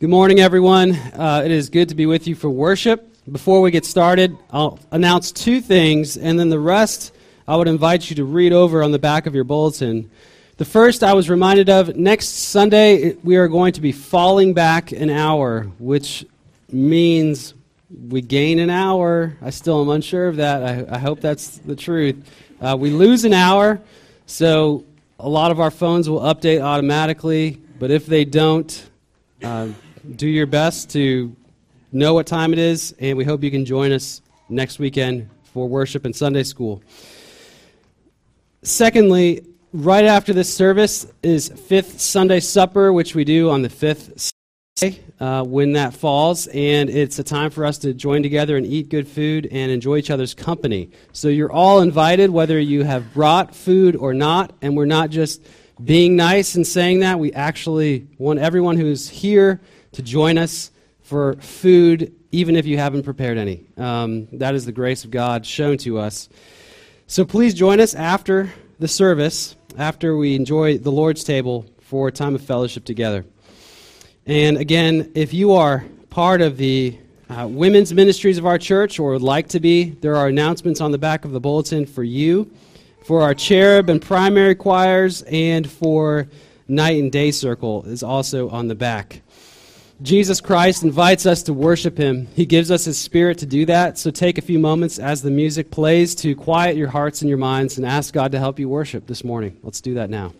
Good morning, everyone. Uh, it is good to be with you for worship. Before we get started, I'll announce two things, and then the rest I would invite you to read over on the back of your bulletin. The first I was reminded of next Sunday, we are going to be falling back an hour, which means we gain an hour. I still am unsure of that. I, I hope that's the truth. Uh, we lose an hour, so a lot of our phones will update automatically, but if they don't, uh, do your best to know what time it is, and we hope you can join us next weekend for worship and Sunday school. Secondly, right after this service is Fifth Sunday Supper, which we do on the fifth Sunday uh, when that falls, and it's a time for us to join together and eat good food and enjoy each other's company. So you're all invited, whether you have brought food or not, and we're not just being nice and saying that. We actually want everyone who's here to join us for food, even if you haven't prepared any. Um, that is the grace of God shown to us. So please join us after the service, after we enjoy the Lord's table for a time of fellowship together. And again, if you are part of the uh, women's ministries of our church or would like to be, there are announcements on the back of the bulletin for you, for our cherub and primary choirs, and for night and day circle is also on the back. Jesus Christ invites us to worship him. He gives us his spirit to do that. So take a few moments as the music plays to quiet your hearts and your minds and ask God to help you worship this morning. Let's do that now.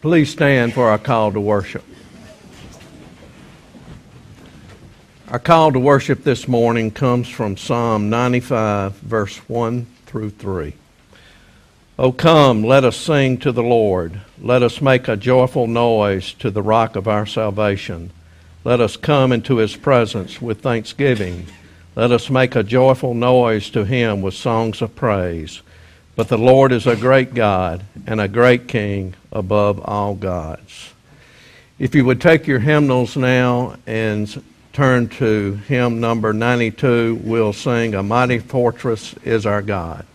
Please stand for our call to worship. Our call to worship this morning comes from Psalm 95, verse 1 through 3. O come, let us sing to the Lord. Let us make a joyful noise to the rock of our salvation. Let us come into his presence with thanksgiving. Let us make a joyful noise to him with songs of praise. But the Lord is a great God and a great King above all gods. If you would take your hymnals now and turn to hymn number 92. We'll sing A Mighty Fortress is Our God.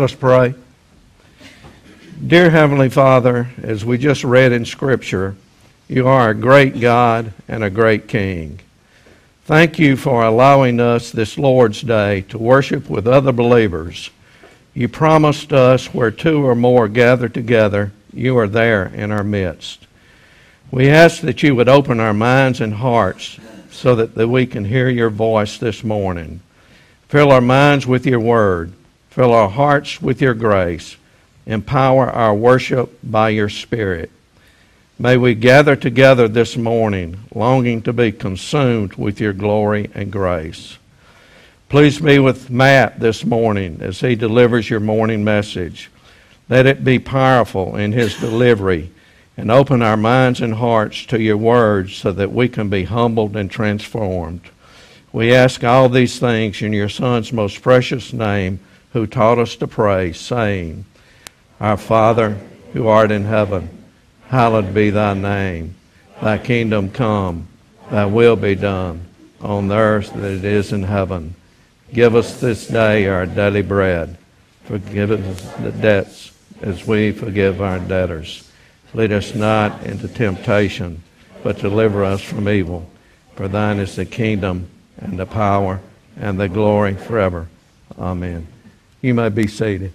Let us pray. Dear Heavenly Father, as we just read in Scripture, you are a great God and a great King. Thank you for allowing us this Lord's Day to worship with other believers. You promised us where two or more gather together, you are there in our midst. We ask that you would open our minds and hearts so that, that we can hear your voice this morning. Fill our minds with your word Fill our hearts with your grace. Empower our worship by your Spirit. May we gather together this morning, longing to be consumed with your glory and grace. Please be with Matt this morning as he delivers your morning message. Let it be powerful in his delivery and open our minds and hearts to your words so that we can be humbled and transformed. We ask all these things in your Son's most precious name, who taught us to pray, saying, Our Father, who art in heaven, hallowed be thy name. Thy kingdom come, thy will be done, on the earth that it is in heaven. Give us this day our daily bread. Forgive us the debts as we forgive our debtors. Lead us not into temptation, but deliver us from evil. For thine is the kingdom and the power and the glory forever. Amen. You may be seated.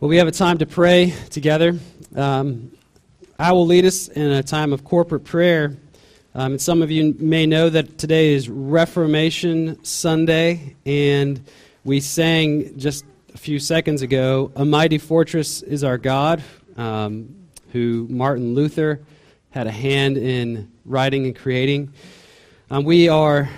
Well, we have a time to pray together. Um, I will lead us in a time of corporate prayer. Um, and some of you may know that today is Reformation Sunday, and we sang just a few seconds ago, A Mighty Fortress is Our God, um, who Martin Luther had a hand in writing and creating. Um, we are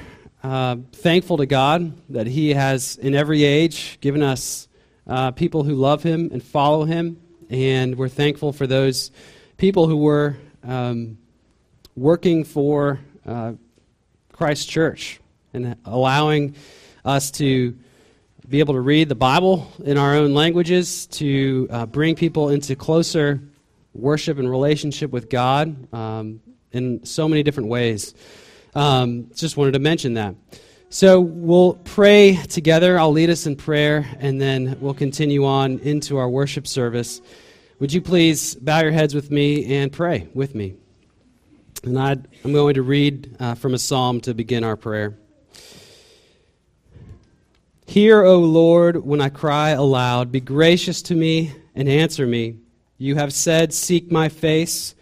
uh, thankful to God that He has, in every age, given us uh, people who love Him and follow Him, and we're thankful for those people who were um, working for uh, Christ Church and allowing us to be able to read the Bible in our own languages, to uh, bring people into closer worship and relationship with God um, in so many different ways. Um, just wanted to mention that. So we'll pray together. I'll lead us in prayer, and then we'll continue on into our worship service. Would you please bow your heads with me and pray with me? And i am going to read uh, from a psalm to begin our prayer. Hear, O Lord, when I cry aloud. Be gracious to me and answer me. You have said, Seek my face.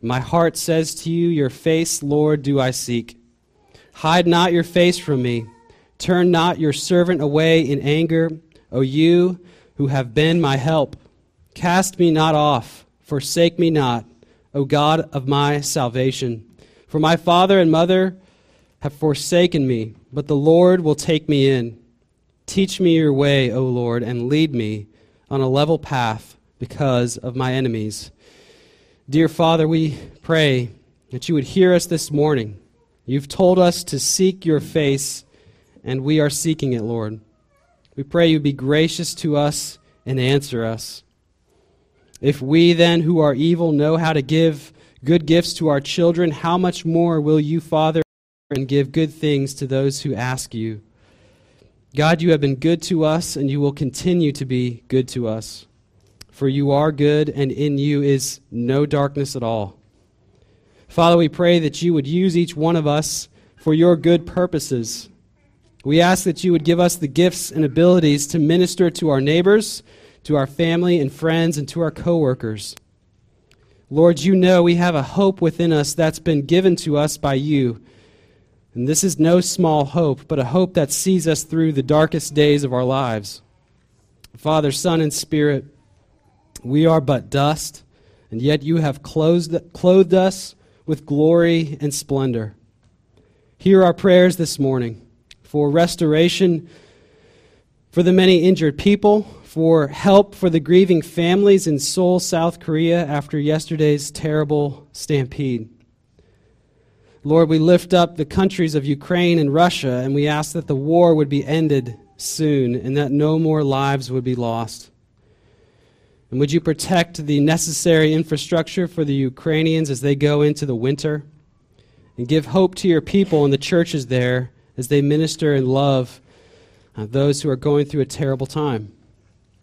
My heart says to you, Your face, Lord, do I seek. Hide not your face from me. Turn not your servant away in anger, O you who have been my help. Cast me not off, forsake me not. O God of my salvation. For my father and mother have forsaken me, but the Lord will take me in. Teach me your way, O Lord, and lead me on a level path because of my enemies. Dear Father, we pray that you would hear us this morning. You've told us to seek your face, and we are seeking it, Lord. We pray you be gracious to us and answer us. If we then, who are evil, know how to give good gifts to our children, how much more will you, Father, and give good things to those who ask you? God, you have been good to us, and you will continue to be good to us. For you are good, and in you is no darkness at all. Father, we pray that you would use each one of us for your good purposes. We ask that you would give us the gifts and abilities to minister to our neighbors to our family and friends, and to our coworkers. Lord, you know we have a hope within us that's been given to us by you. And this is no small hope, but a hope that sees us through the darkest days of our lives. Father, Son, and Spirit, we are but dust, and yet you have clothed, clothed us with glory and splendor. Hear our prayers this morning for restoration for the many injured people, for help for the grieving families in Seoul, South Korea, after yesterday's terrible stampede. Lord, we lift up the countries of Ukraine and Russia, and we ask that the war would be ended soon and that no more lives would be lost. And would you protect the necessary infrastructure for the Ukrainians as they go into the winter? And give hope to your people and the churches there as they minister and love uh, those who are going through a terrible time.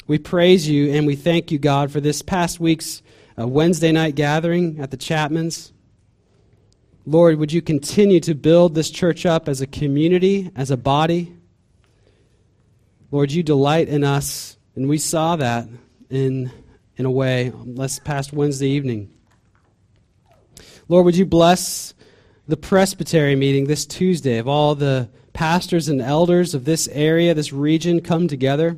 We praise you and we thank you, God, for this past week's uh, Wednesday night gathering at the Chapmans. Lord, would you continue to build this church up as a community, as a body? Lord, you delight in us, and we saw that in, in a way last past Wednesday evening. Lord, would you bless the presbytery meeting this Tuesday of all the pastors and elders of this area, this region come together?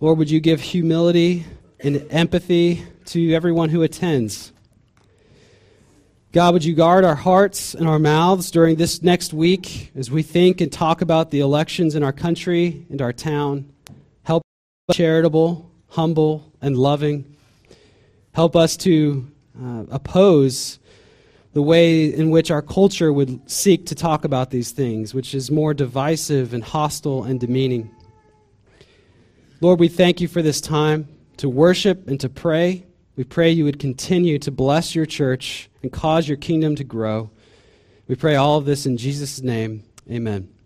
Lord, would you give humility and empathy to everyone who attends? God, would you guard our hearts and our mouths during this next week as we think and talk about the elections in our country and our town? Help charitable, humble, and loving. Help us to uh, oppose the way in which our culture would seek to talk about these things, which is more divisive and hostile and demeaning. Lord, we thank you for this time to worship and to pray. We pray you would continue to bless your church and cause your kingdom to grow. We pray all of this in Jesus' name. Amen.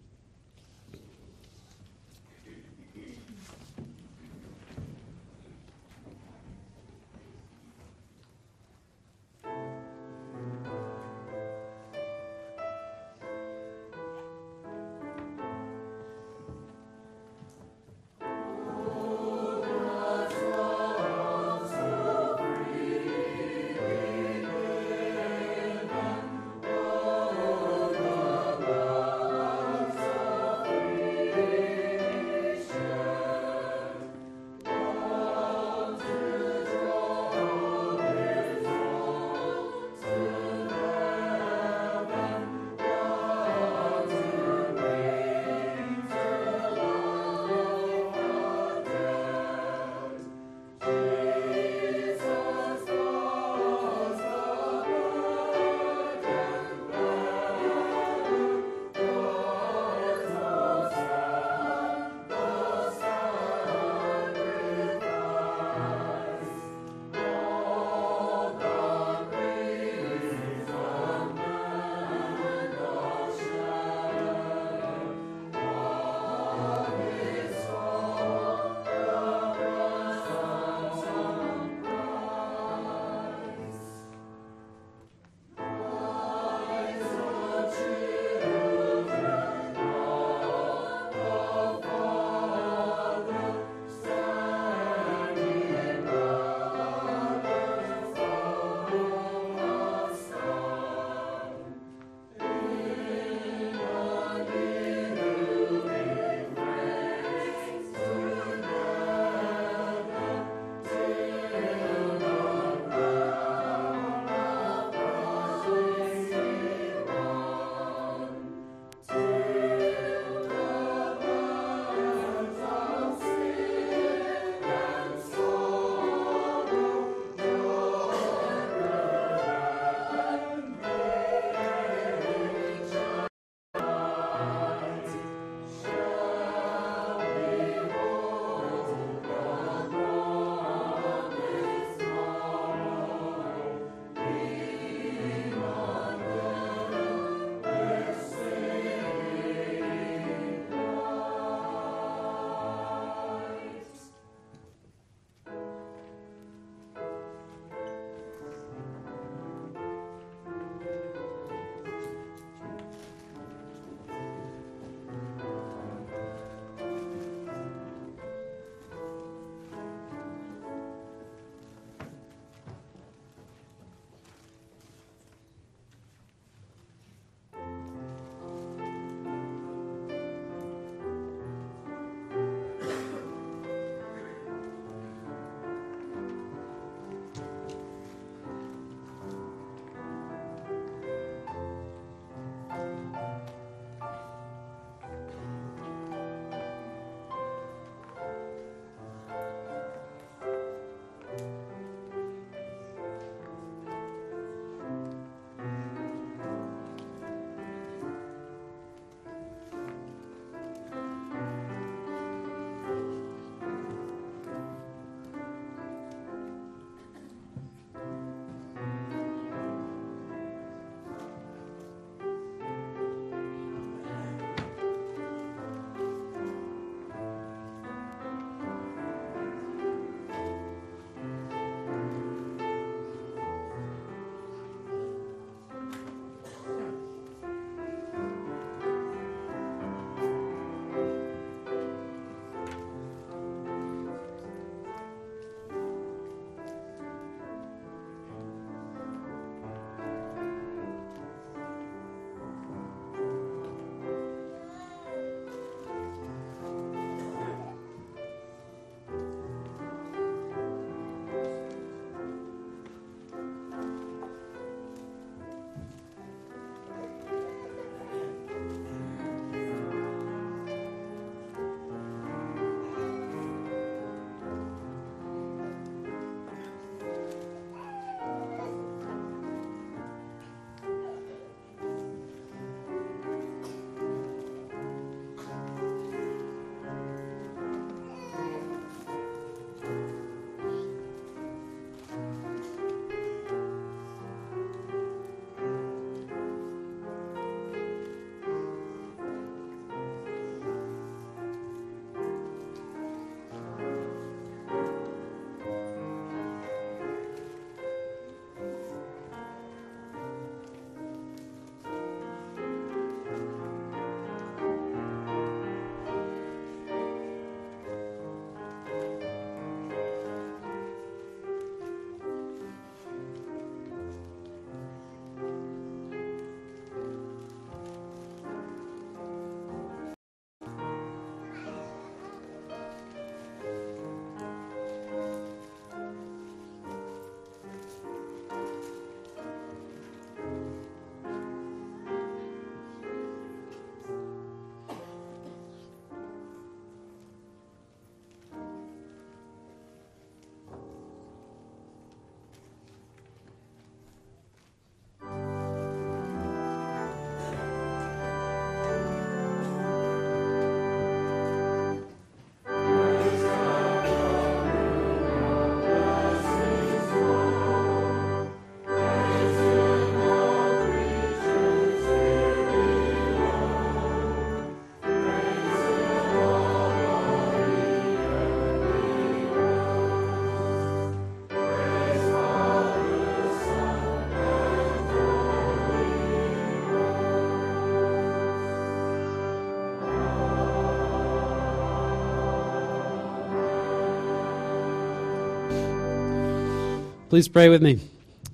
Please pray with me.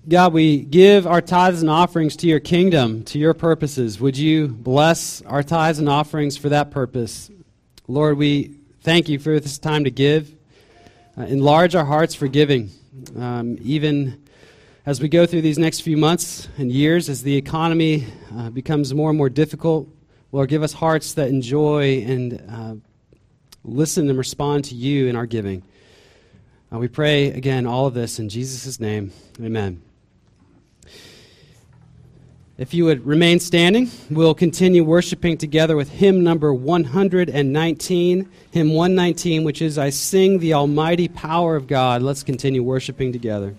God, we give our tithes and offerings to your kingdom, to your purposes. Would you bless our tithes and offerings for that purpose? Lord, we thank you for this time to give. Uh, enlarge our hearts for giving, um, even as we go through these next few months and years, as the economy uh, becomes more and more difficult. Lord, give us hearts that enjoy and uh, listen and respond to you in our giving. Uh, we pray again all of this in Jesus' name. Amen. If you would remain standing, we'll continue worshiping together with hymn number 119, hymn 119, which is I Sing the Almighty Power of God. Let's continue worshiping together.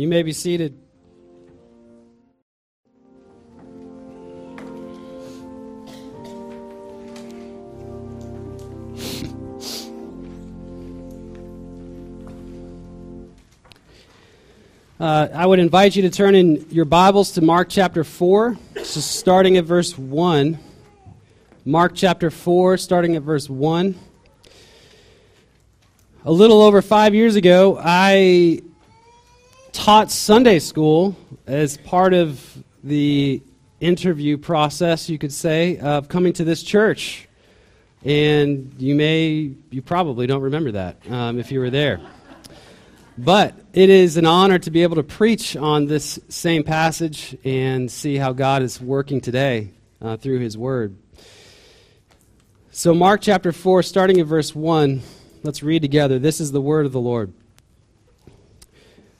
You may be seated. Uh, I would invite you to turn in your Bibles to Mark chapter 4, so starting at verse 1. Mark chapter 4, starting at verse 1. A little over five years ago, I taught Sunday school as part of the interview process, you could say, of coming to this church. And you may, you probably don't remember that um, if you were there. But it is an honor to be able to preach on this same passage and see how God is working today uh, through His Word. So, Mark chapter 4, starting at verse 1, let's read together. This is the Word of the Lord.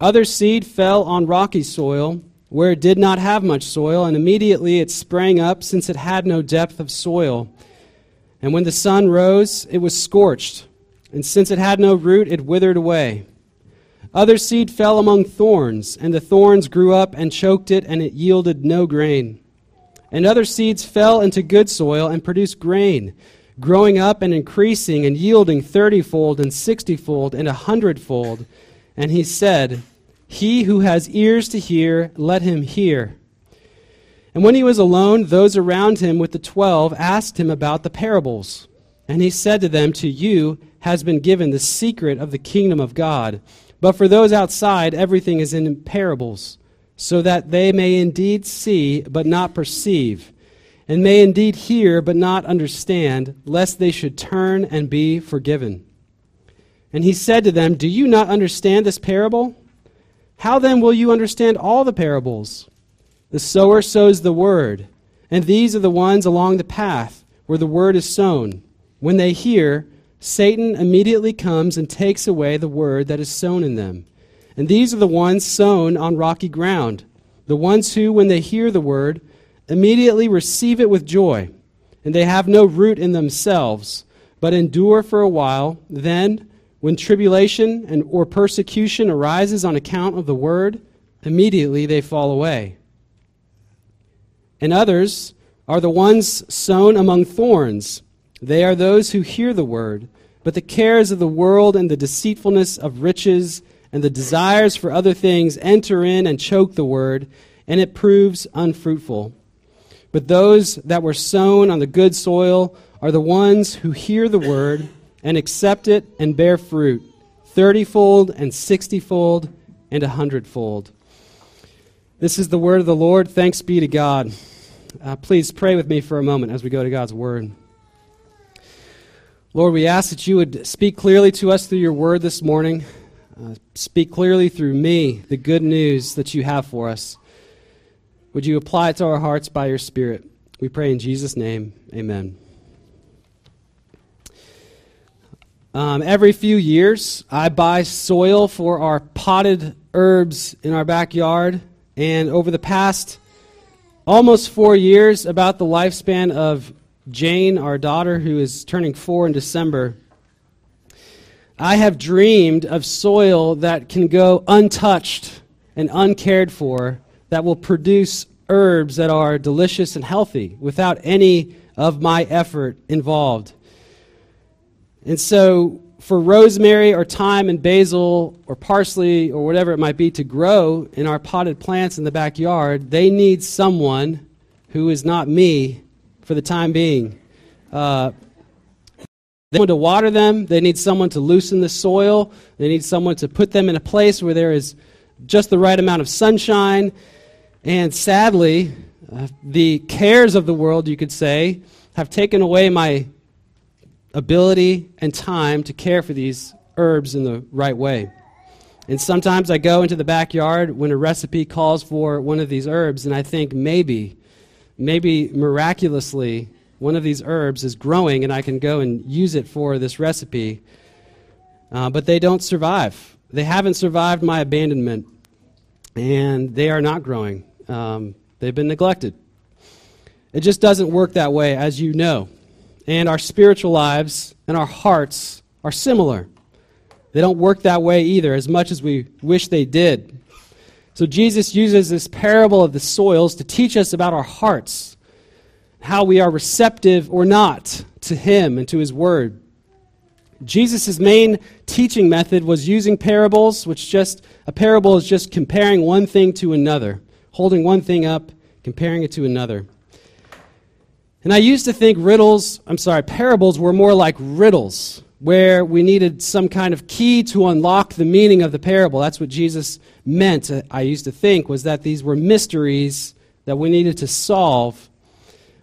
Other seed fell on rocky soil, where it did not have much soil, and immediately it sprang up, since it had no depth of soil. And when the sun rose, it was scorched, and since it had no root, it withered away. Other seed fell among thorns, and the thorns grew up and choked it, and it yielded no grain. And other seeds fell into good soil and produced grain, growing up and increasing and yielding thirtyfold and sixtyfold and a hundredfold. And he said, he who has ears to hear, let him hear. And when he was alone, those around him with the twelve asked him about the parables. And he said to them, To you has been given the secret of the kingdom of God. But for those outside, everything is in parables, so that they may indeed see, but not perceive, and may indeed hear, but not understand, lest they should turn and be forgiven. And he said to them, Do you not understand this parable? How then will you understand all the parables? The sower sows the word, and these are the ones along the path where the word is sown. When they hear, Satan immediately comes and takes away the word that is sown in them. And these are the ones sown on rocky ground, the ones who, when they hear the word, immediately receive it with joy, and they have no root in themselves, but endure for a while. Then, when tribulation and or persecution arises on account of the word, immediately they fall away and others are the ones sown among thorns. They are those who hear the word, but the cares of the world and the deceitfulness of riches and the desires for other things enter in and choke the word, and it proves unfruitful. But those that were sown on the good soil are the ones who hear the word and accept it and bear fruit, thirtyfold and sixtyfold and a hundredfold. This is the word of the Lord. Thanks be to God. Uh, please pray with me for a moment as we go to God's Word. Lord, we ask that you would speak clearly to us through your Word this morning. Uh, speak clearly through me the good news that you have for us. Would you apply it to our hearts by your Spirit? We pray in Jesus' name. Amen. Um, every few years, I buy soil for our potted herbs in our backyard. And over the past almost four years about the lifespan of Jane, our daughter, who is turning four in December. I have dreamed of soil that can go untouched and uncared for, that will produce herbs that are delicious and healthy without any of my effort involved. And so for rosemary or thyme and basil or parsley or whatever it might be to grow in our potted plants in the backyard, they need someone who is not me for the time being. Uh, they need to water them. They need someone to loosen the soil. They need someone to put them in a place where there is just the right amount of sunshine. And sadly, uh, the cares of the world, you could say, have taken away my ability and time to care for these herbs in the right way. And sometimes I go into the backyard when a recipe calls for one of these herbs, and I think maybe, maybe miraculously, one of these herbs is growing and I can go and use it for this recipe. Uh, but they don't survive. They haven't survived my abandonment, and they are not growing. Um, they've been neglected. It just doesn't work that way, as you know and our spiritual lives and our hearts are similar. They don't work that way either, as much as we wish they did. So Jesus uses this parable of the soils to teach us about our hearts, how we are receptive or not to Him and to His Word. Jesus' main teaching method was using parables, which just a parable is just comparing one thing to another, holding one thing up, comparing it to another. And I used to think riddles, I'm sorry, parables were more like riddles, where we needed some kind of key to unlock the meaning of the parable. That's what Jesus meant, uh, I used to think, was that these were mysteries that we needed to solve.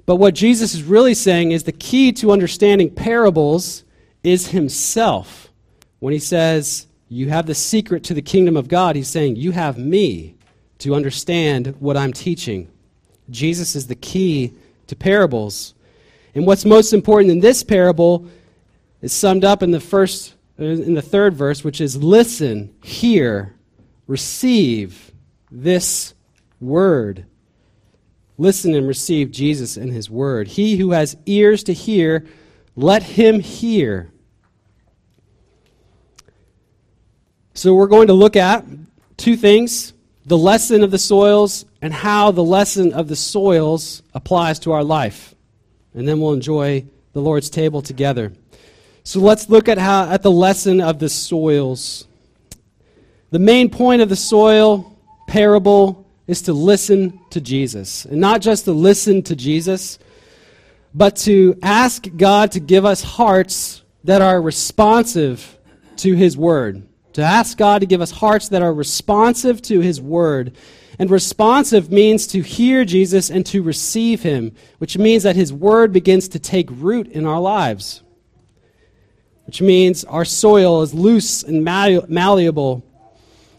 But what Jesus is really saying is the key to understanding parables is himself. When he says, You have the secret to the kingdom of God, he's saying, You have me to understand what I'm teaching. Jesus is the key to parables. And what's most important in this parable is summed up in the first in the third verse, which is listen, hear, receive this word. Listen and receive Jesus and his word. He who has ears to hear, let him hear. So we're going to look at two things the lesson of the soils and how the lesson of the soils applies to our life. And then we'll enjoy the Lord's table together. So let's look at how at the lesson of the soils. The main point of the soil parable is to listen to Jesus. And not just to listen to Jesus, but to ask God to give us hearts that are responsive to His Word. To ask God to give us hearts that are responsive to His Word. And responsive means to hear Jesus and to receive Him, which means that His Word begins to take root in our lives. Which means our soil is loose and malleable.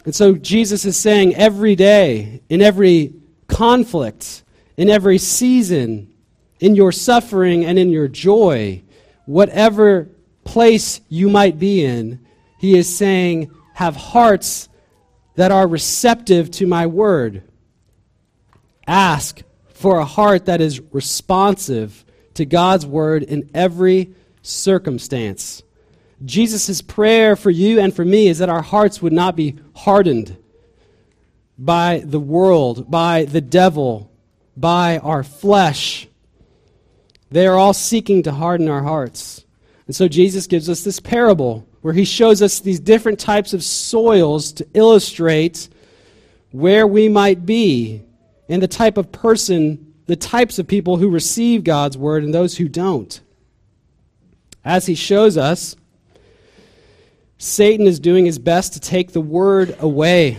And so Jesus is saying every day, in every conflict, in every season, in your suffering and in your joy, whatever place you might be in, he is saying, have hearts that are receptive to my word. Ask for a heart that is responsive to God's word in every circumstance. Jesus' prayer for you and for me is that our hearts would not be hardened by the world, by the devil, by our flesh. They are all seeking to harden our hearts. And so Jesus gives us this parable where he shows us these different types of soils to illustrate where we might be and the type of person, the types of people who receive God's word and those who don't. As he shows us, Satan is doing his best to take the word away,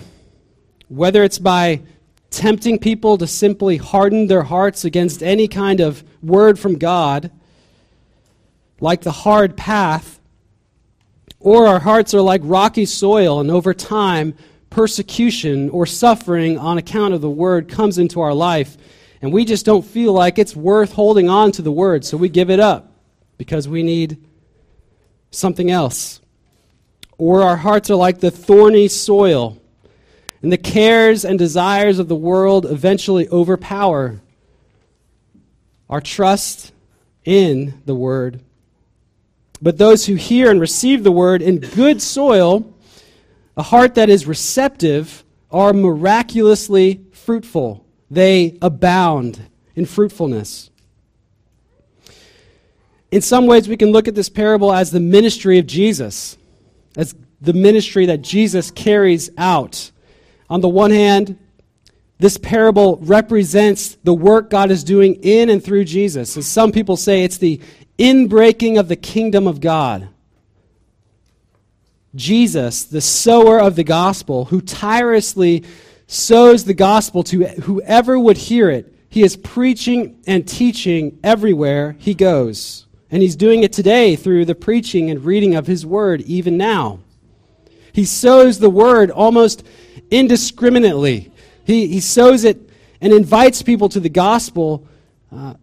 whether it's by tempting people to simply harden their hearts against any kind of word from God, like the hard path, or our hearts are like rocky soil, and over time, persecution or suffering on account of the word comes into our life, and we just don't feel like it's worth holding on to the word, so we give it up because we need something else or our hearts are like the thorny soil, and the cares and desires of the world eventually overpower our trust in the Word. But those who hear and receive the Word in good soil, a heart that is receptive, are miraculously fruitful. They abound in fruitfulness. In some ways, we can look at this parable as the ministry of Jesus as the ministry that Jesus carries out. On the one hand, this parable represents the work God is doing in and through Jesus. As some people say, it's the inbreaking of the kingdom of God. Jesus, the sower of the gospel, who tirelessly sows the gospel to whoever would hear it, he is preaching and teaching everywhere he goes. And he's doing it today through the preaching and reading of his word, even now. He sows the word almost indiscriminately. He, he sows it and invites people to the gospel uh,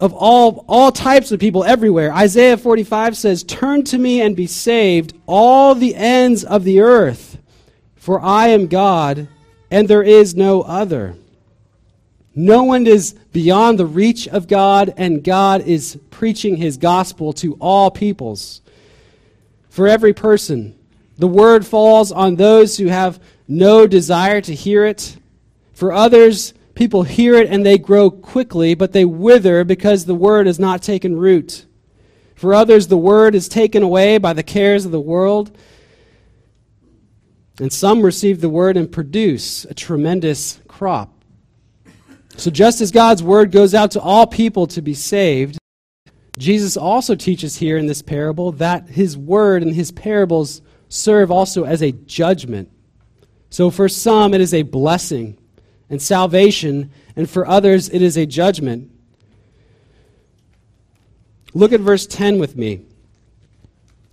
of all, all types of people everywhere. Isaiah 45 says, Turn to me and be saved, all the ends of the earth, for I am God, and there is no other. No one is beyond the reach of God, and God is preaching his gospel to all peoples. For every person, the word falls on those who have no desire to hear it. For others, people hear it and they grow quickly, but they wither because the word has not taken root. For others, the word is taken away by the cares of the world. And some receive the word and produce a tremendous crop. So, just as God's word goes out to all people to be saved, Jesus also teaches here in this parable that his word and his parables serve also as a judgment. So, for some, it is a blessing and salvation, and for others, it is a judgment. Look at verse 10 with me.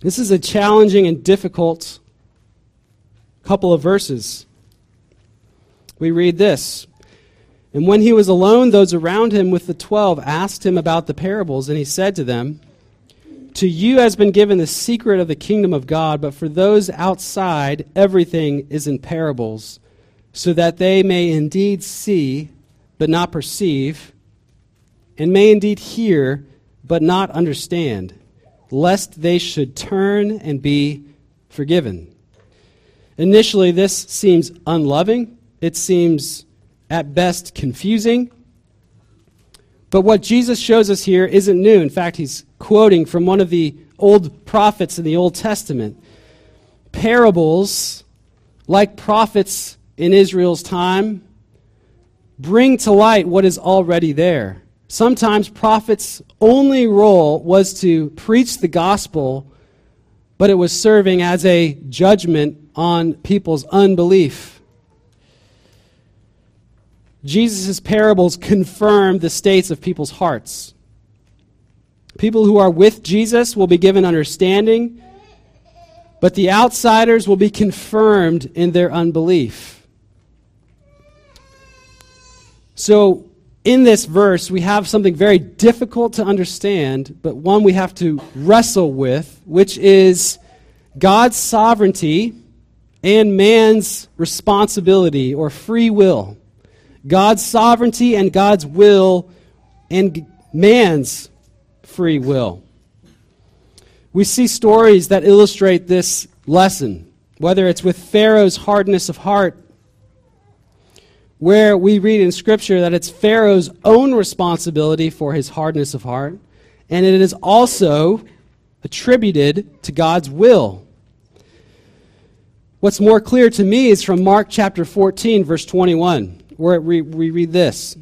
This is a challenging and difficult couple of verses. We read this and when he was alone, those around him with the twelve asked him about the parables, and he said to them, To you has been given the secret of the kingdom of God, but for those outside, everything is in parables, so that they may indeed see, but not perceive, and may indeed hear, but not understand, lest they should turn and be forgiven. Initially, this seems unloving. It seems at best confusing. But what Jesus shows us here isn't new. In fact, he's quoting from one of the old prophets in the Old Testament. Parables, like prophets in Israel's time, bring to light what is already there. Sometimes prophets' only role was to preach the gospel, but it was serving as a judgment on people's unbelief. Jesus' parables confirm the states of people's hearts. People who are with Jesus will be given understanding, but the outsiders will be confirmed in their unbelief. So, in this verse, we have something very difficult to understand, but one we have to wrestle with, which is God's sovereignty and man's responsibility or free will. God's sovereignty and God's will and man's free will. We see stories that illustrate this lesson, whether it's with Pharaoh's hardness of heart where we read in Scripture that it's Pharaoh's own responsibility for his hardness of heart, and it is also attributed to God's will. What's more clear to me is from Mark chapter 14, verse 21, where we, we read this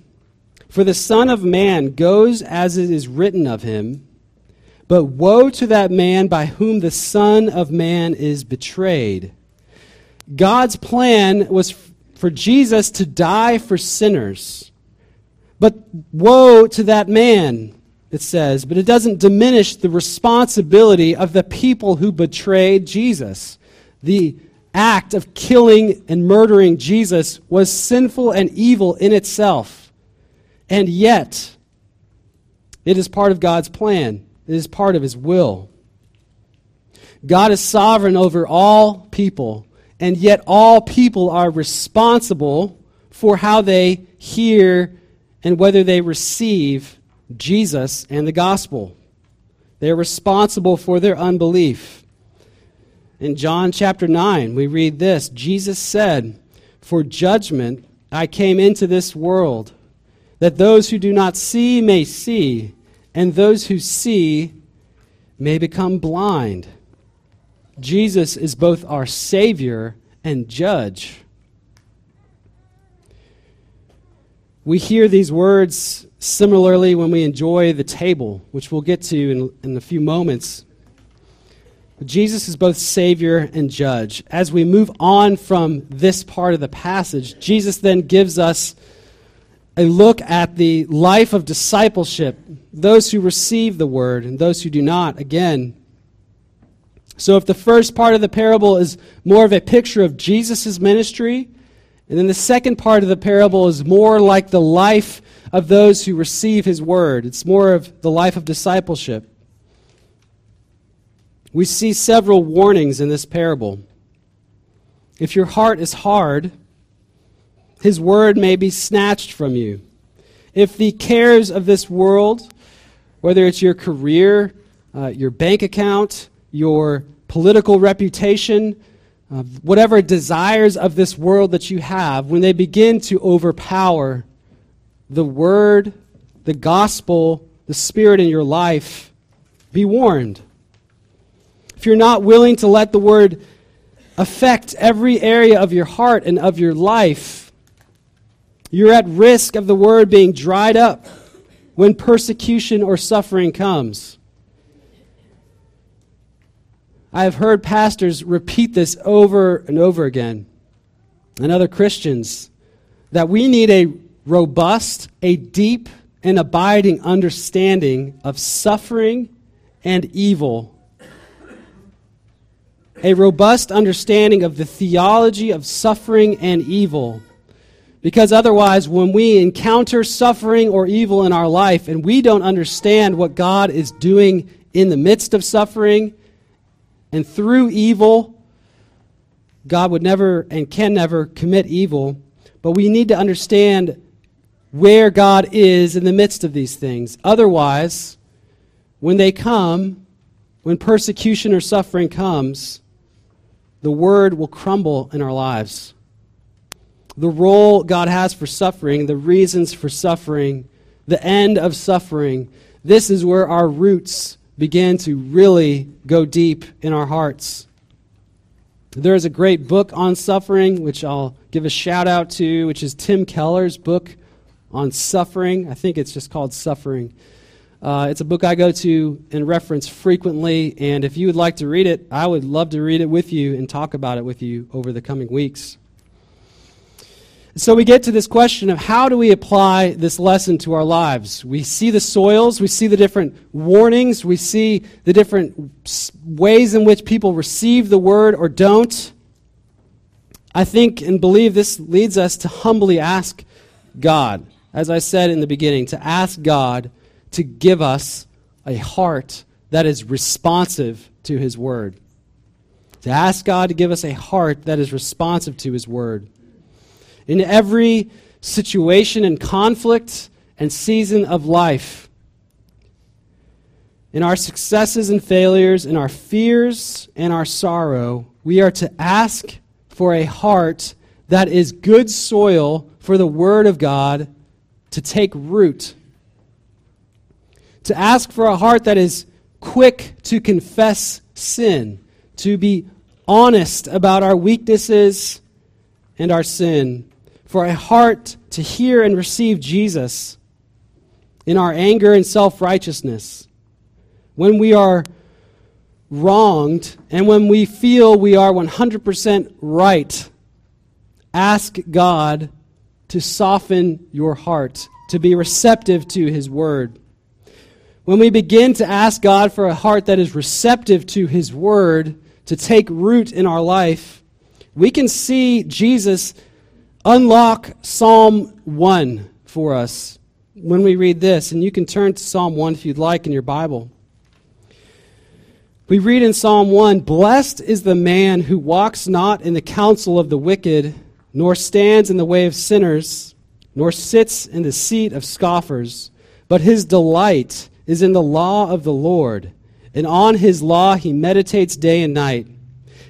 For the Son of Man goes as it is written of him, but woe to that man by whom the Son of Man is betrayed. God's plan was for Jesus to die for sinners. But woe to that man, it says. But it doesn't diminish the responsibility of the people who betrayed Jesus. The act of killing and murdering Jesus was sinful and evil in itself. And yet, it is part of God's plan, it is part of His will. God is sovereign over all people and yet all people are responsible for how they hear and whether they receive Jesus and the gospel. They're responsible for their unbelief. In John chapter 9, we read this Jesus said, For judgment I came into this world, that those who do not see may see, and those who see may become blind. Jesus is both our Savior and judge. We hear these words similarly when we enjoy the table, which we'll get to in, in a few moments. Jesus is both Savior and Judge. As we move on from this part of the passage, Jesus then gives us a look at the life of discipleship, those who receive the word and those who do not. Again, so, if the first part of the parable is more of a picture of Jesus' ministry, and then the second part of the parable is more like the life of those who receive his word, it's more of the life of discipleship. We see several warnings in this parable. If your heart is hard, his word may be snatched from you. If the cares of this world, whether it's your career, uh, your bank account, your political reputation, uh, whatever desires of this world that you have, when they begin to overpower the word, the gospel, the spirit in your life, be warned. If you're not willing to let the word affect every area of your heart and of your life, you're at risk of the word being dried up when persecution or suffering comes. I have heard pastors repeat this over and over again, and other Christians, that we need a robust, a deep, and abiding understanding of suffering and evil. A robust understanding of the theology of suffering and evil. Because otherwise, when we encounter suffering or evil in our life and we don't understand what God is doing in the midst of suffering, and through evil, God would never and can never commit evil. But we need to understand where God is in the midst of these things. Otherwise, when they come, when persecution or suffering comes, the word will crumble in our lives. The role God has for suffering, the reasons for suffering, the end of suffering, this is where our roots begin to really go deep in our hearts. There is a great book on suffering, which I'll give a shout out to, which is Tim Keller's book on suffering. I think it's just called Suffering. Uh, it's a book I go to and reference frequently, and if you would like to read it, I would love to read it with you and talk about it with you over the coming weeks. So we get to this question of how do we apply this lesson to our lives? We see the soils, we see the different warnings, we see the different ways in which people receive the word or don't. I think and believe this leads us to humbly ask God, as I said in the beginning, to ask God to give us a heart that is responsive to His word. To ask God to give us a heart that is responsive to His word. In every situation and conflict and season of life, in our successes and failures, in our fears and our sorrow, we are to ask for a heart that is good soil for the Word of God to take root. To ask for a heart that is quick to confess sin, to be honest about our weaknesses and our sin, for a heart to hear and receive Jesus in our anger and self righteousness. When we are wronged and when we feel we are 100% right, ask God to soften your heart, to be receptive to His Word. When we begin to ask God for a heart that is receptive to His Word to take root in our life, we can see Jesus unlock Psalm 1 for us when we read this. And you can turn to Psalm 1 if you'd like in your Bible. We read in Psalm 1 Blessed is the man who walks not in the counsel of the wicked, nor stands in the way of sinners, nor sits in the seat of scoffers, but his delight is in the law of the Lord, and on his law he meditates day and night.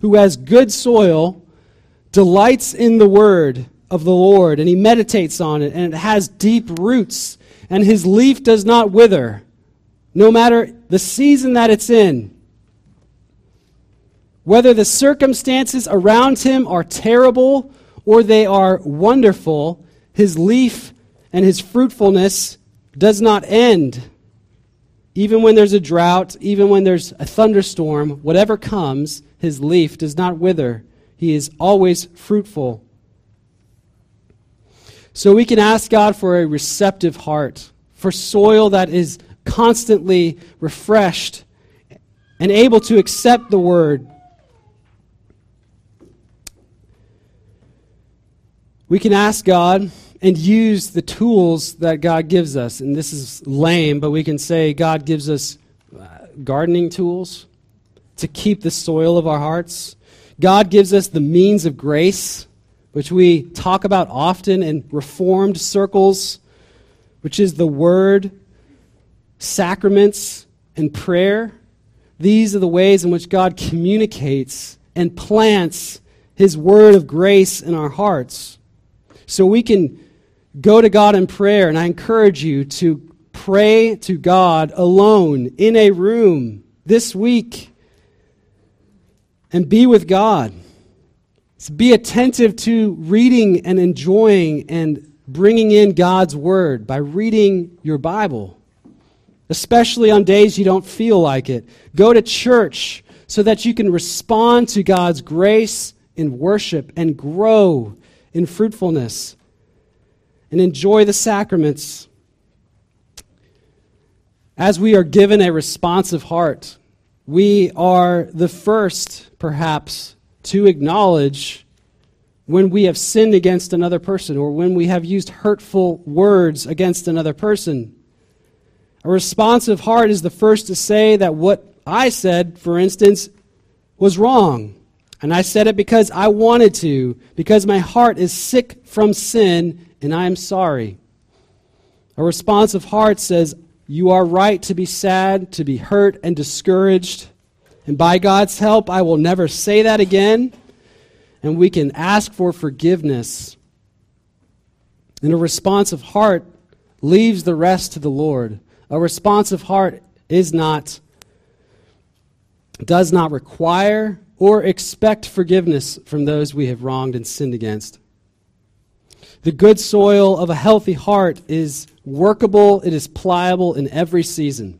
who has good soil delights in the word of the Lord, and he meditates on it, and it has deep roots, and his leaf does not wither, no matter the season that it's in. Whether the circumstances around him are terrible or they are wonderful, his leaf and his fruitfulness does not end. Even when there's a drought, even when there's a thunderstorm, whatever comes, his leaf does not wither. He is always fruitful. So we can ask God for a receptive heart, for soil that is constantly refreshed and able to accept the word. We can ask God and use the tools that God gives us. And this is lame, but we can say God gives us uh, gardening tools to keep the soil of our hearts. God gives us the means of grace, which we talk about often in reformed circles, which is the word, sacraments, and prayer. These are the ways in which God communicates and plants his word of grace in our hearts. So we can go to God in prayer, and I encourage you to pray to God alone in a room this week and be with God. So be attentive to reading and enjoying and bringing in God's Word by reading your Bible, especially on days you don't feel like it. Go to church so that you can respond to God's grace in worship and grow in fruitfulness and enjoy the sacraments as we are given a responsive heart we are the first, perhaps, to acknowledge when we have sinned against another person or when we have used hurtful words against another person. A responsive heart is the first to say that what I said, for instance, was wrong. And I said it because I wanted to, because my heart is sick from sin and I am sorry. A responsive heart says, You are right to be sad, to be hurt, and discouraged. And by God's help, I will never say that again. And we can ask for forgiveness. And a responsive heart leaves the rest to the Lord. A responsive heart is not, does not require or expect forgiveness from those we have wronged and sinned against. The good soil of a healthy heart is workable, it is pliable in every season.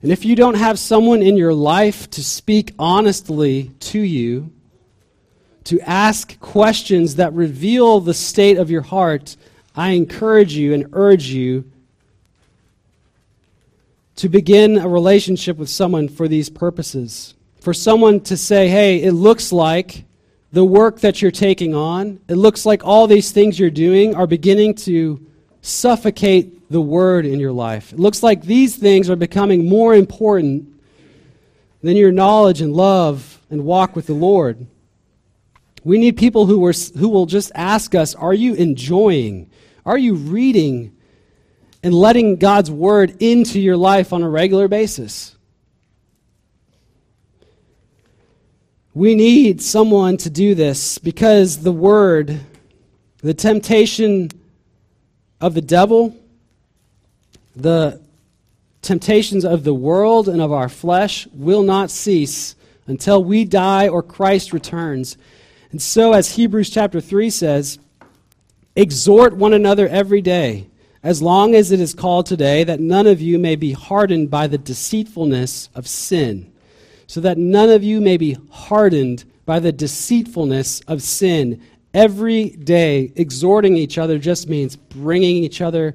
And if you don't have someone in your life to speak honestly to you, to ask questions that reveal the state of your heart, I encourage you and urge you to begin a relationship with someone for these purposes. For someone to say, hey, it looks like the work that you're taking on, it looks like all these things you're doing are beginning to suffocate the word in your life. It looks like these things are becoming more important than your knowledge and love and walk with the Lord. We need people who, are, who will just ask us Are you enjoying? Are you reading and letting God's word into your life on a regular basis? We need someone to do this because the word, the temptation of the devil, the temptations of the world and of our flesh will not cease until we die or Christ returns. And so, as Hebrews chapter 3 says, exhort one another every day, as long as it is called today, that none of you may be hardened by the deceitfulness of sin, so that none of you may be hardened by the deceitfulness of sin. Every day, exhorting each other just means bringing each other,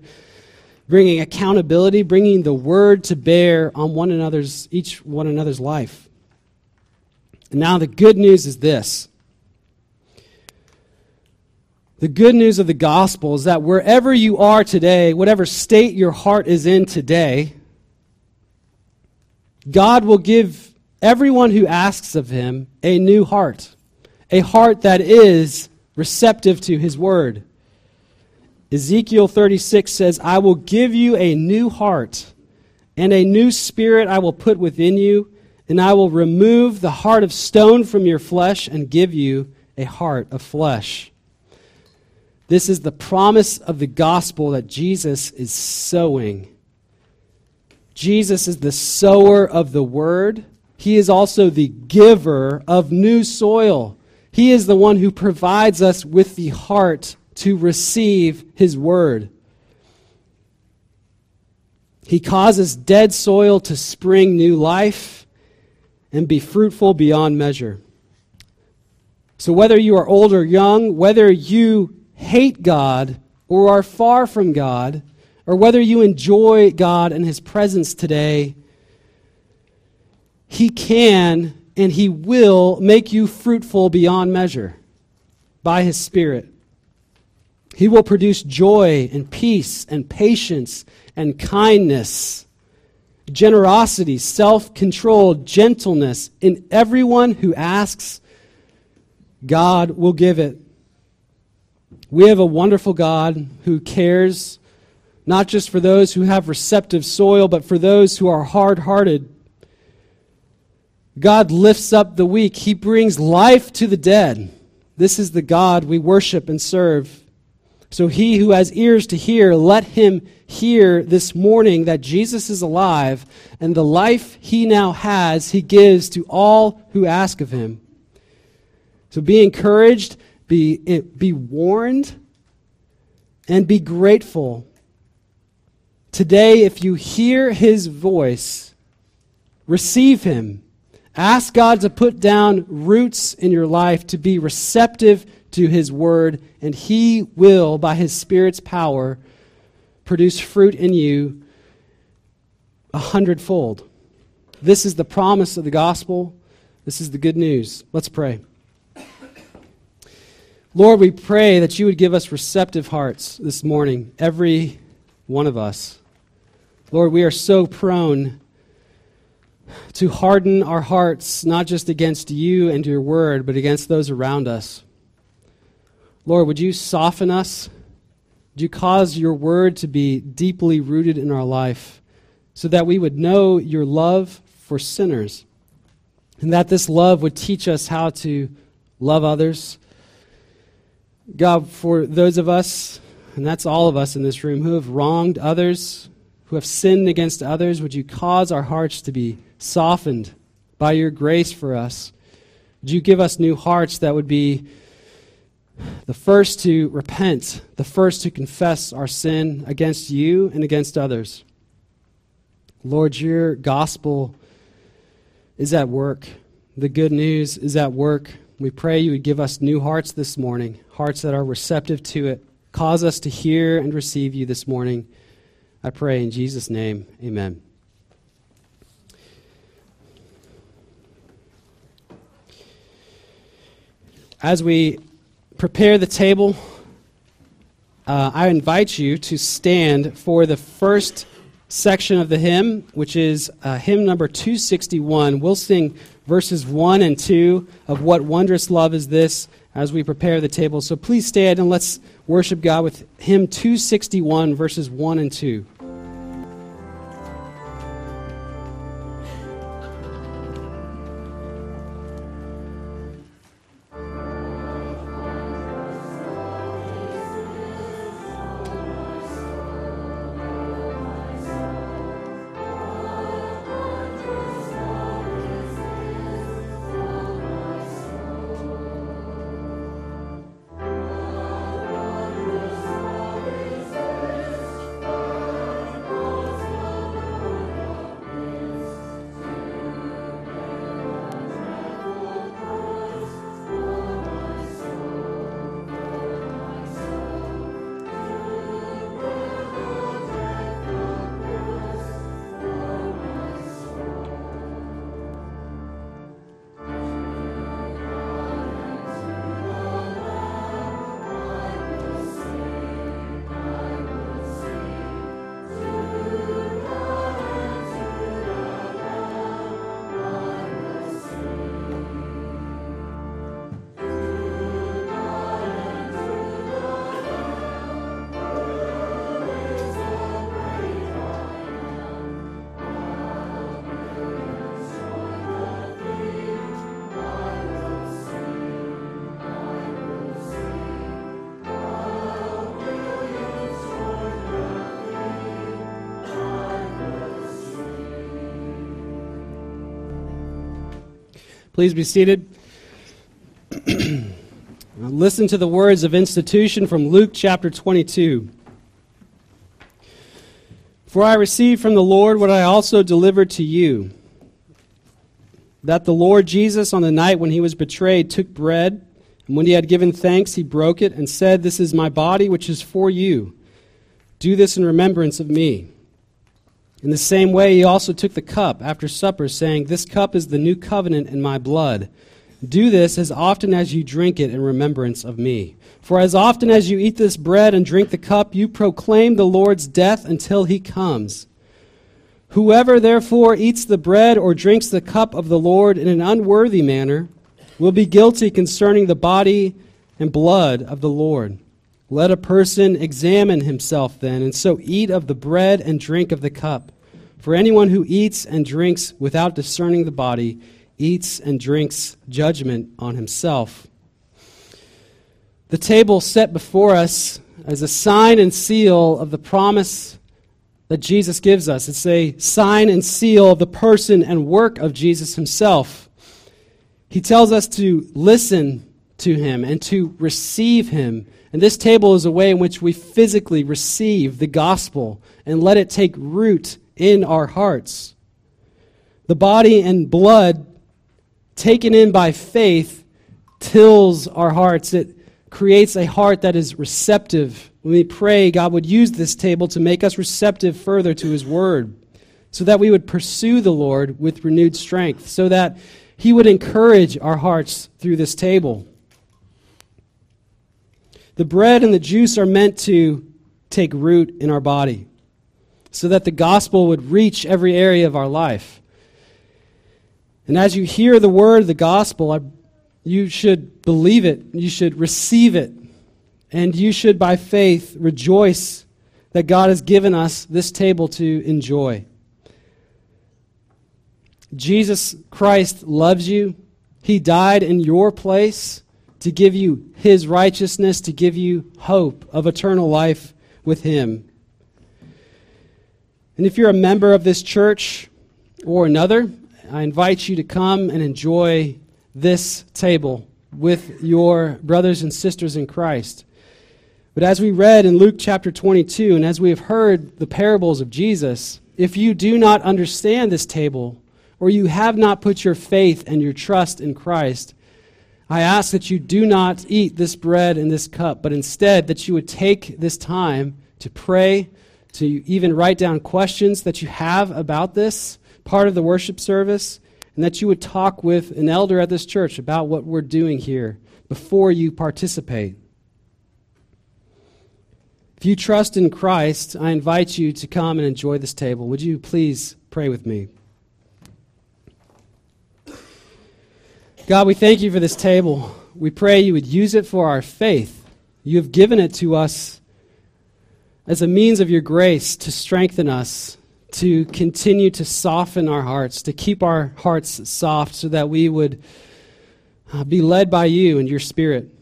bringing accountability, bringing the word to bear on one another's, each one another's life. And now the good news is this the good news of the gospel is that wherever you are today, whatever state your heart is in today, God will give everyone who asks of him a new heart, a heart that is receptive to his word. Ezekiel 36 says, I will give you a new heart, and a new spirit I will put within you, and I will remove the heart of stone from your flesh and give you a heart of flesh. This is the promise of the gospel that Jesus is sowing. Jesus is the sower of the word. He is also the giver of new soil. He is the one who provides us with the heart to receive his word. He causes dead soil to spring new life and be fruitful beyond measure. So, whether you are old or young, whether you hate God or are far from God, or whether you enjoy God and His presence today, He can and He will make you fruitful beyond measure by His Spirit. He will produce joy and peace and patience and kindness, generosity, self control, gentleness in everyone who asks. God will give it. We have a wonderful God who cares not just for those who have receptive soil, but for those who are hard hearted. God lifts up the weak, He brings life to the dead. This is the God we worship and serve. So, he who has ears to hear, let him hear this morning that Jesus is alive, and the life he now has, he gives to all who ask of him. So, be encouraged be, eh, be warned, and be grateful. Today, if you hear his voice, receive him. Ask God to put down roots in your life to be receptive to his word, and he will, by his Spirit's power, produce fruit in you a hundredfold. This is the promise of the gospel. This is the good news. Let's pray. Lord, we pray that you would give us receptive hearts this morning, every one of us. Lord, we are so prone to harden our hearts, not just against you and your word, but against those around us. Lord, would you soften us? Would you cause your word to be deeply rooted in our life so that we would know your love for sinners and that this love would teach us how to love others? God, for those of us, and that's all of us in this room, who have wronged others, who have sinned against others, would you cause our hearts to be softened by your grace for us? Would you give us new hearts that would be the first to repent, the first to confess our sin against you and against others? Lord, your gospel is at work. The good news is at work. We pray you would give us new hearts this morning, hearts that are receptive to it. Cause us to hear and receive you this morning. I pray in Jesus' name, amen. As we prepare the table, uh, I invite you to stand for the first section of the hymn, which is uh, hymn number 261. We'll sing verses 1 and 2 of What Wondrous Love Is This as we prepare the table. So please stand and let's worship God with hymn 261, verses 1 and 2. Please be seated. Listen to the words of institution from Luke chapter 22. For I received from the Lord what I also delivered to you that the Lord Jesus, on the night when he was betrayed, took bread, and when he had given thanks, he broke it and said, This is my body, which is for you. Do this in remembrance of me. In the same way, he also took the cup after supper, saying, This cup is the new covenant in my blood. Do this as often as you drink it in remembrance of me. For as often as you eat this bread and drink the cup, you proclaim the Lord's death until he comes. Whoever therefore eats the bread or drinks the cup of the Lord in an unworthy manner will be guilty concerning the body and blood of the Lord. Let a person examine himself then, and so eat of the bread and drink of the cup. For anyone who eats and drinks without discerning the body eats and drinks judgment on himself. The table set before us as a sign and seal of the promise that Jesus gives us. It's a sign and seal of the person and work of Jesus himself. He tells us to listen to him and to receive him and this table is a way in which we physically receive the gospel and let it take root in our hearts. The body and blood taken in by faith tills our hearts. It creates a heart that is receptive. When we pray, God would use this table to make us receptive further to His Word, so that we would pursue the Lord with renewed strength, so that He would encourage our hearts through this table. The bread and the juice are meant to take root in our body so that the gospel would reach every area of our life. And as you hear the word of the gospel, you should believe it, you should receive it, And you should, by faith, rejoice that God has given us this table to enjoy. Jesus Christ loves you. He died in your place to give you his righteousness, to give you hope of eternal life with him. And if you're a member of this church or another, I invite you to come and enjoy this table with your brothers and sisters in Christ. But as we read in Luke chapter 22, and as we have heard the parables of Jesus, if you do not understand this table, or you have not put your faith and your trust in Christ, I ask that you do not eat this bread and this cup, but instead that you would take this time to pray, to even write down questions that you have about this part of the worship service, and that you would talk with an elder at this church about what we're doing here before you participate. If you trust in Christ, I invite you to come and enjoy this table. Would you please pray with me? God, we thank you for this table. We pray you would use it for our faith. You have given it to us as a means of your grace to strengthen us, to continue to soften our hearts, to keep our hearts soft so that we would uh, be led by you and your spirit.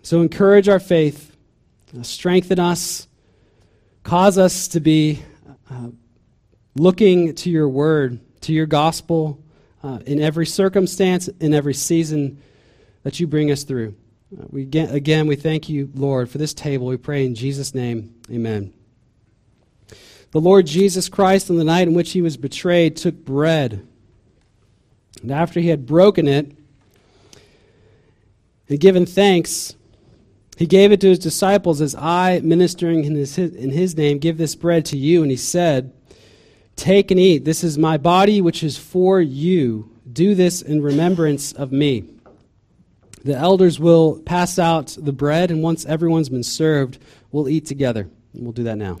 So encourage our faith, uh, strengthen us, cause us to be uh, looking to your word, to your gospel uh, in every circumstance, in every season that you bring us through. Uh, we again, again, we thank you, Lord, for this table. We pray in Jesus' name. Amen. The Lord Jesus Christ, on the night in which he was betrayed, took bread. And after he had broken it and given thanks, he gave it to his disciples as I, ministering in his, in his name, give this bread to you. And he said, Take and eat. This is my body, which is for you. Do this in remembrance of me. The elders will pass out the bread, and once everyone's been served, we'll eat together. We'll do that now.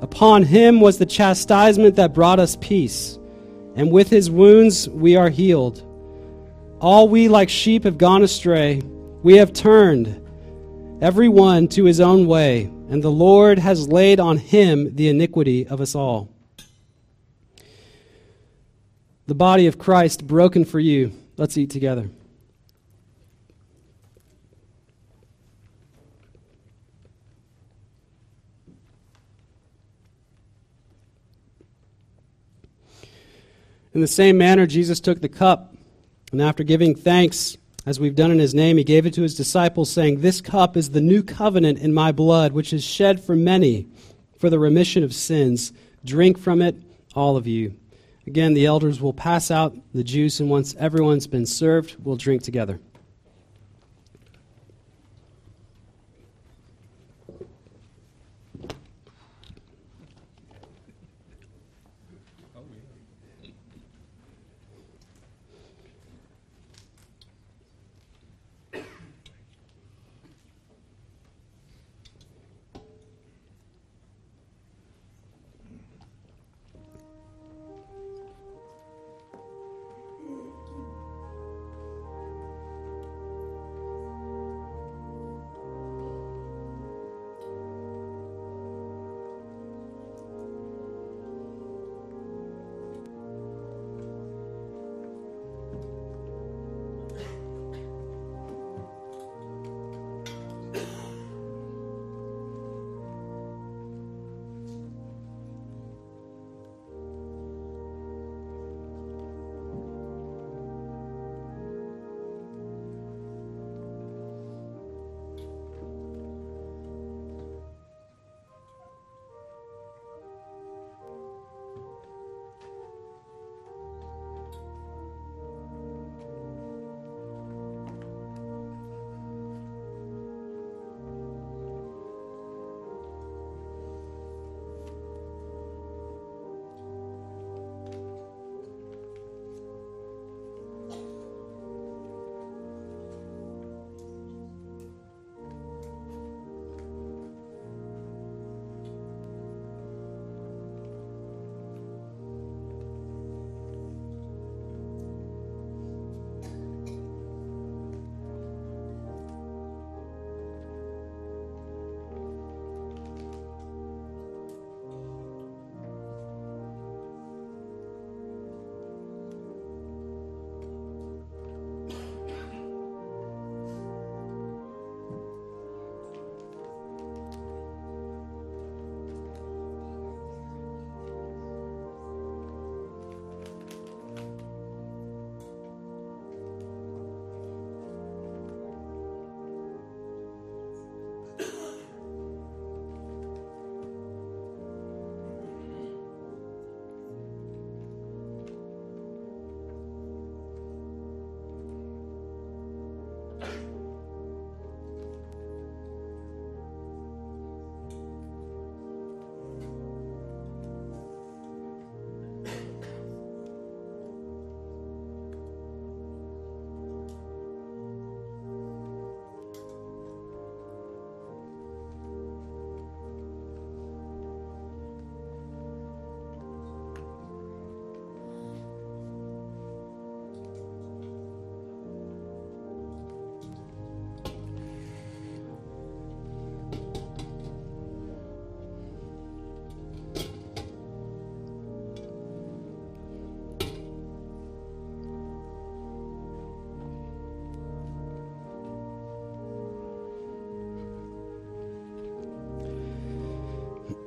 Upon him was the chastisement that brought us peace, and with his wounds we are healed. All we like sheep have gone astray, we have turned, every one to his own way, and the Lord has laid on him the iniquity of us all. The body of Christ broken for you. Let's eat together. In the same manner, Jesus took the cup, and after giving thanks, as we've done in his name, he gave it to his disciples, saying, This cup is the new covenant in my blood, which is shed for many for the remission of sins. Drink from it, all of you. Again, the elders will pass out the juice, and once everyone's been served, we'll drink together.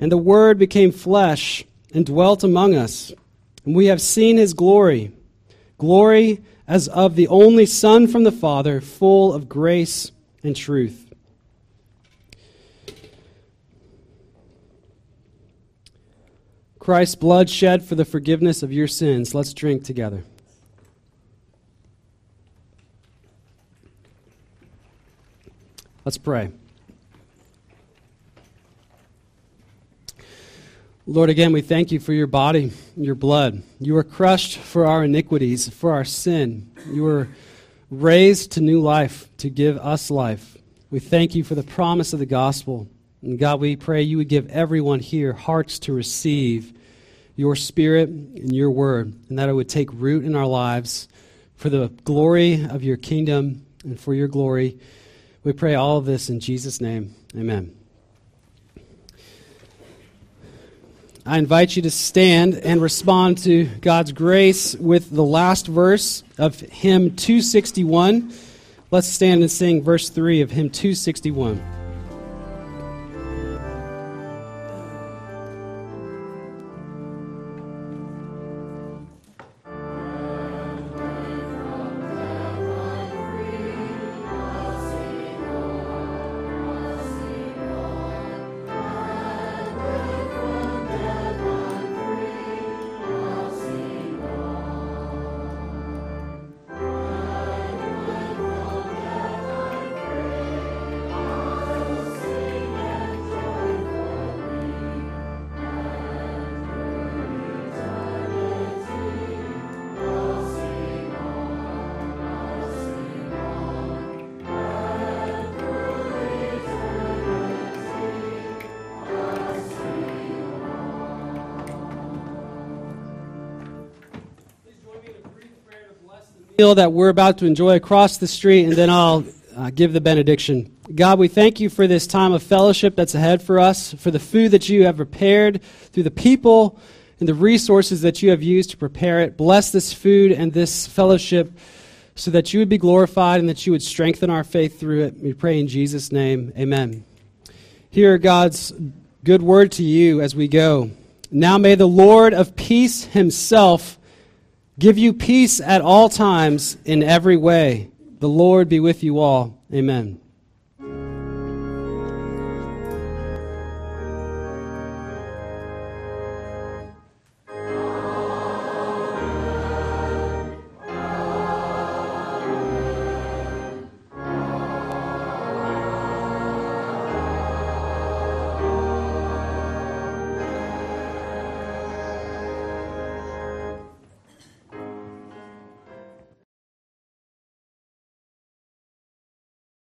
And the Word became flesh and dwelt among us, and we have seen his glory glory as of the only Son from the Father, full of grace and truth. Christ's blood shed for the forgiveness of your sins. Let's drink together. Let's pray. Lord, again, we thank you for your body, your blood. You were crushed for our iniquities, for our sin. You were raised to new life to give us life. We thank you for the promise of the gospel. And God, we pray you would give everyone here hearts to receive your spirit and your word, and that it would take root in our lives for the glory of your kingdom and for your glory. We pray all of this in Jesus' name. Amen. I invite you to stand and respond to God's grace with the last verse of hymn 261. Let's stand and sing verse 3 of hymn 261. Meal that we're about to enjoy across the street, and then I'll uh, give the benediction. God, we thank you for this time of fellowship that's ahead for us, for the food that you have prepared, through the people and the resources that you have used to prepare it. Bless this food and this fellowship so that you would be glorified and that you would strengthen our faith through it. We pray in Jesus' name. Amen. Hear God's good word to you as we go. Now may the Lord of peace himself give you peace at all times in every way. The Lord be with you all. Amen.